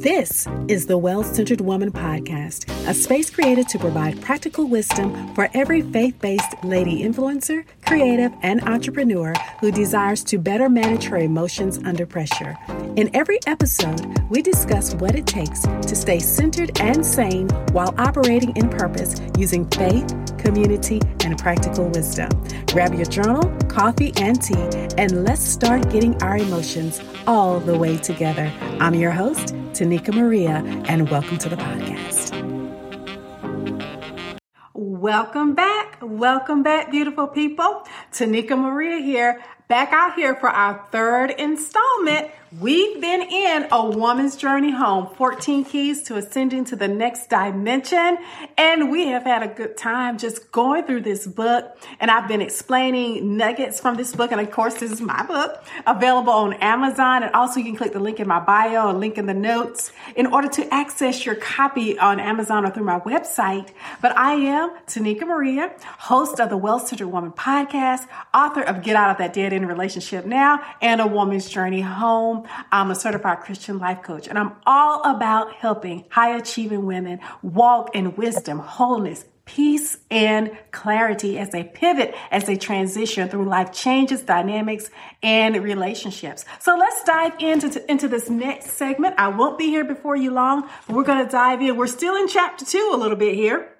This is the Well Centered Woman Podcast, a space created to provide practical wisdom for every faith based lady influencer, creative, and entrepreneur who desires to better manage her emotions under pressure. In every episode, we discuss what it takes to stay centered and sane while operating in purpose using faith, community, and practical wisdom. Grab your journal, coffee, and tea, and let's start getting our emotions all the way together. I'm your host, Tonika Maria, and welcome to the podcast. Welcome back. Welcome back, beautiful people. Tonika Maria here, back out here for our third installment We've been in a woman's journey home, 14 keys to ascending to the next dimension. And we have had a good time just going through this book. And I've been explaining nuggets from this book. And of course, this is my book available on Amazon. And also you can click the link in my bio and link in the notes in order to access your copy on Amazon or through my website. But I am Tonika Maria, host of the Well Centered Woman podcast, author of Get Out of That Dead End Relationship Now and A Woman's Journey Home. I'm a certified Christian life coach, and I'm all about helping high achieving women walk in wisdom, wholeness, peace and clarity as they pivot, as they transition through life changes, dynamics, and relationships. So let's dive into, into this next segment. I won't be here before you long, but we're going to dive in. We're still in chapter two a little bit here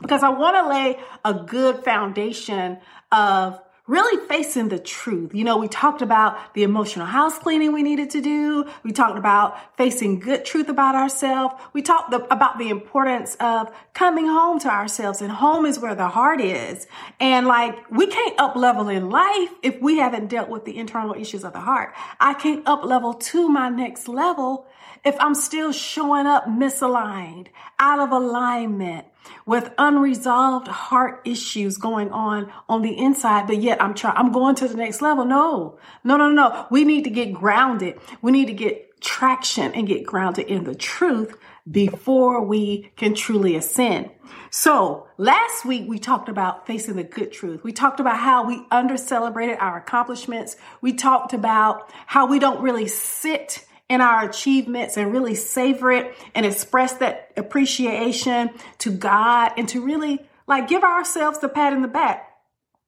because I want to lay a good foundation of really facing the truth. You know, we talked about the emotional house cleaning we needed to do. We talked about facing good truth about ourselves. We talked about the importance of coming home to ourselves and home is where the heart is. And like, we can't up level in life if we haven't dealt with the internal issues of the heart. I can't up level to my next level if I'm still showing up misaligned, out of alignment, with unresolved heart issues going on on the inside, but yet I'm trying, I'm going to the next level. No, no, no, no. We need to get grounded. We need to get traction and get grounded in the truth before we can truly ascend. So last week we talked about facing the good truth. We talked about how we under celebrated our accomplishments. We talked about how we don't really sit in our achievements and really savor it and express that appreciation to God and to really like give ourselves the pat in the back.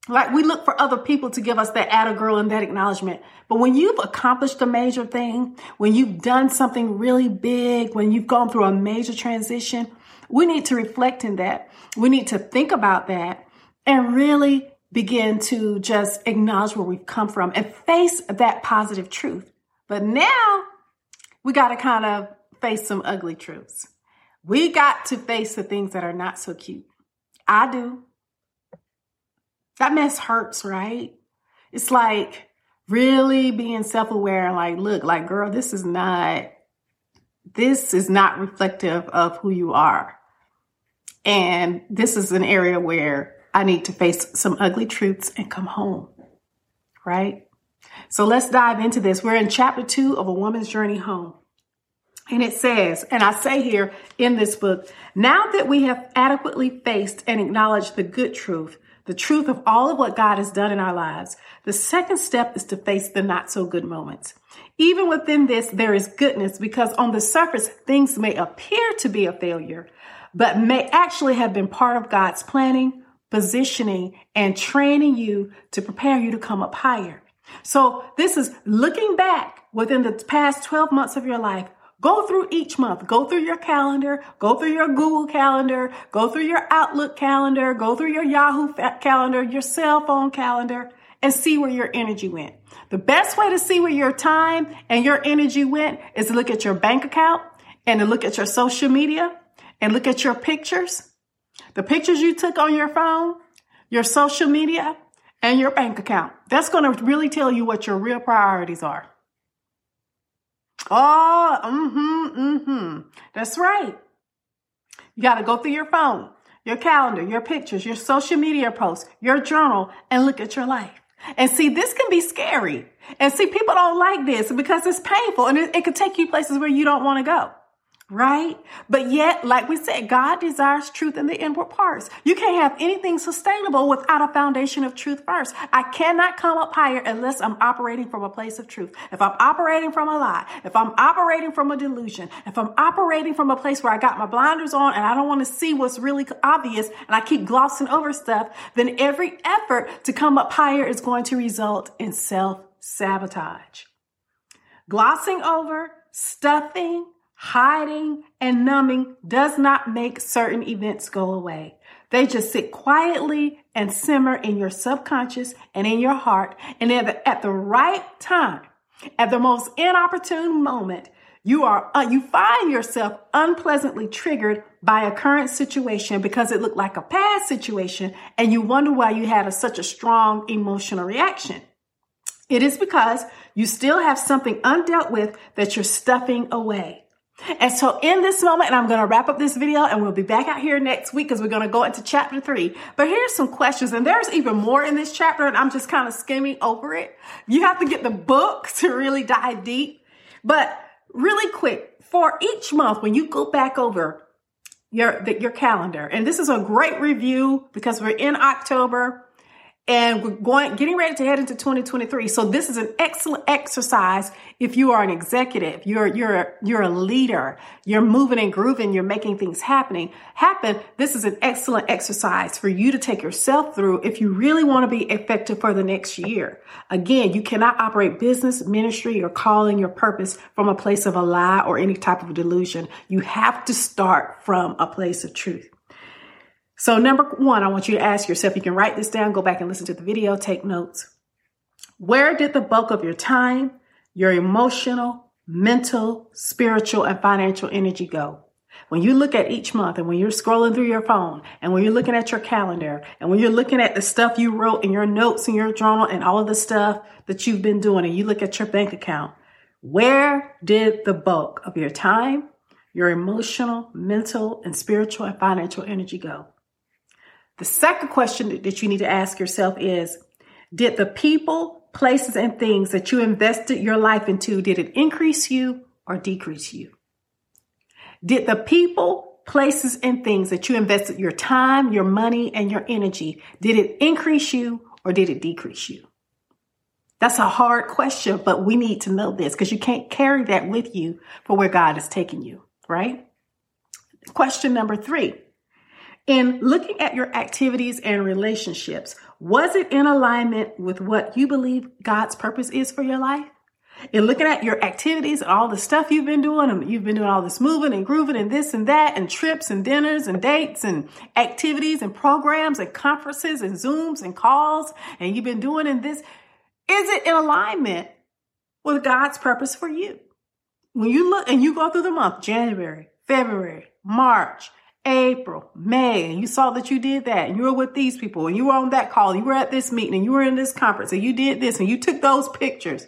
Like we look for other people to give us that atta girl and that acknowledgement. But when you've accomplished a major thing, when you've done something really big, when you've gone through a major transition, we need to reflect in that. We need to think about that and really begin to just acknowledge where we've come from and face that positive truth. But now we got to kind of face some ugly truths. We got to face the things that are not so cute. I do. That mess hurts, right? It's like really being self aware and like, look, like, girl, this is not, this is not reflective of who you are. And this is an area where I need to face some ugly truths and come home, right? So let's dive into this. We're in chapter two of A Woman's Journey Home. And it says, and I say here in this book, now that we have adequately faced and acknowledged the good truth, the truth of all of what God has done in our lives, the second step is to face the not so good moments. Even within this, there is goodness because on the surface, things may appear to be a failure, but may actually have been part of God's planning, positioning, and training you to prepare you to come up higher. So this is looking back within the past 12 months of your life. Go through each month. Go through your calendar. Go through your Google calendar. Go through your Outlook calendar. Go through your Yahoo calendar, your cell phone calendar, and see where your energy went. The best way to see where your time and your energy went is to look at your bank account and to look at your social media and look at your pictures. The pictures you took on your phone, your social media, and your bank account. That's going to really tell you what your real priorities are. Oh, mm-hmm, mm-hmm. That's right. You got to go through your phone, your calendar, your pictures, your social media posts, your journal, and look at your life. And see, this can be scary. And see, people don't like this because it's painful and it, it could take you places where you don't want to go. Right? But yet, like we said, God desires truth in the inward parts. You can't have anything sustainable without a foundation of truth first. I cannot come up higher unless I'm operating from a place of truth. If I'm operating from a lie, if I'm operating from a delusion, if I'm operating from a place where I got my blinders on and I don't want to see what's really obvious and I keep glossing over stuff, then every effort to come up higher is going to result in self sabotage. Glossing over, stuffing, hiding and numbing does not make certain events go away. They just sit quietly and simmer in your subconscious and in your heart. And at the, at the right time, at the most inopportune moment, you are uh, you find yourself unpleasantly triggered by a current situation because it looked like a past situation and you wonder why you had a, such a strong emotional reaction. It is because you still have something undealt with that you're stuffing away. And so in this moment, and I'm going to wrap up this video and we'll be back out here next week because we're going to go into chapter three. But here's some questions and there's even more in this chapter and I'm just kind of skimming over it. You have to get the book to really dive deep. But really quick, for each month, when you go back over your, your calendar, and this is a great review because we're in October and we're going getting ready to head into 2023 so this is an excellent exercise if you are an executive you're you're you're a leader you're moving and grooving you're making things happening happen. This is an excellent exercise for you to take yourself through if you really want to be effective for the next year. Again you cannot operate business ministry or calling your purpose from a place of a lie or any type of delusion. You have to start from a place of truth so, number one, I want you to ask yourself, you can write this down, go back and listen to the video, take notes. Where did the bulk of your time, your emotional, mental, spiritual, and financial energy go? When you look at each month and when you're scrolling through your phone and when you're looking at your calendar and when you're looking at the stuff you wrote in your notes in your journal and all of the stuff that you've been doing and you look at your bank account, where did the bulk of your time, your emotional, mental, and spiritual and financial energy go? The second question that you need to ask yourself is Did the people, places, and things that you invested your life into, did it increase you or decrease you? Did the people, places, and things that you invested your time, your money, and your energy, did it increase you or did it decrease you? That's a hard question, but we need to know this because you can't carry that with you for where God is taking you, right? Question number three in looking at your activities and relationships, was it in alignment with what you believe God's purpose is for your life? In looking at your activities and all the stuff you've been doing, and you've been doing all this moving and grooving and this and that, and trips and dinners and dates and activities and programs and conferences and Zooms and calls, and you've been doing in this, is it in alignment with God's purpose for you? When you look and you go through the month, January, February, March, April, May, and you saw that you did that, and you were with these people, and you were on that call, and you were at this meeting, and you were in this conference, and you did this, and you took those pictures,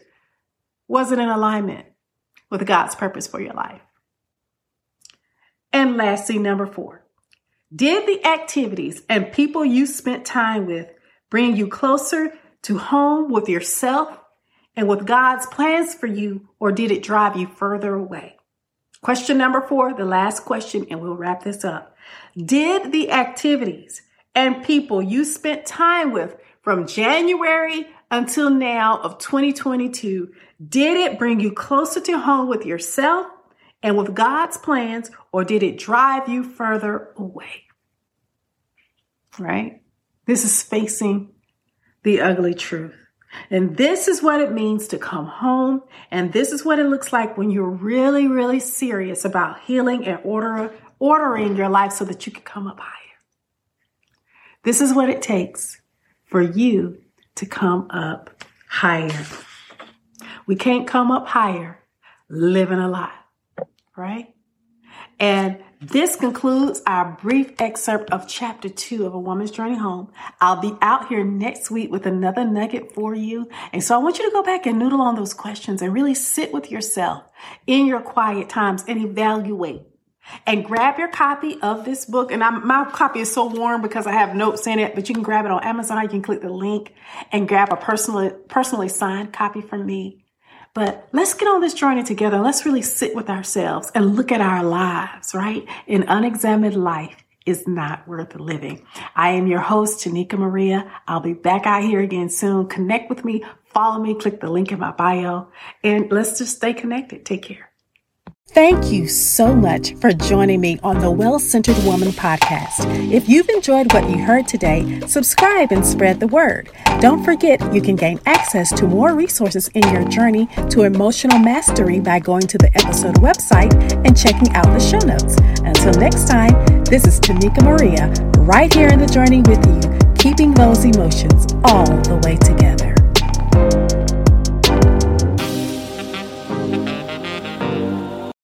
was it in alignment with God's purpose for your life? And lastly, number four, did the activities and people you spent time with bring you closer to home with yourself and with God's plans for you, or did it drive you further away? Question number four, the last question, and we'll wrap this up. Did the activities and people you spent time with from January until now of 2022, did it bring you closer to home with yourself and with God's plans, or did it drive you further away? Right? This is facing the ugly truth. And this is what it means to come home. And this is what it looks like when you're really, really serious about healing and order, ordering your life so that you can come up higher. This is what it takes for you to come up higher. We can't come up higher living a lie, right? And this concludes our brief excerpt of chapter two of A Woman's Journey Home. I'll be out here next week with another nugget for you. And so I want you to go back and noodle on those questions and really sit with yourself in your quiet times and evaluate. And grab your copy of this book. And I'm, my copy is so warm because I have notes in it, but you can grab it on Amazon. You can click the link and grab a personally, personally signed copy from me. But let's get on this journey together. Let's really sit with ourselves and look at our lives, right? An unexamined life is not worth living. I am your host, Tonika Maria. I'll be back out here again soon. Connect with me, follow me, click the link in my bio, and let's just stay connected. Take care. Thank you so much for joining me on the Well Centered Woman podcast. If you've enjoyed what you heard today, subscribe and spread the word. Don't forget you can gain access to more resources in your journey to emotional mastery by going to the episode website and checking out the show notes. Until next time, this is Tonika Maria, right here in the journey with you, keeping those emotions all the way together.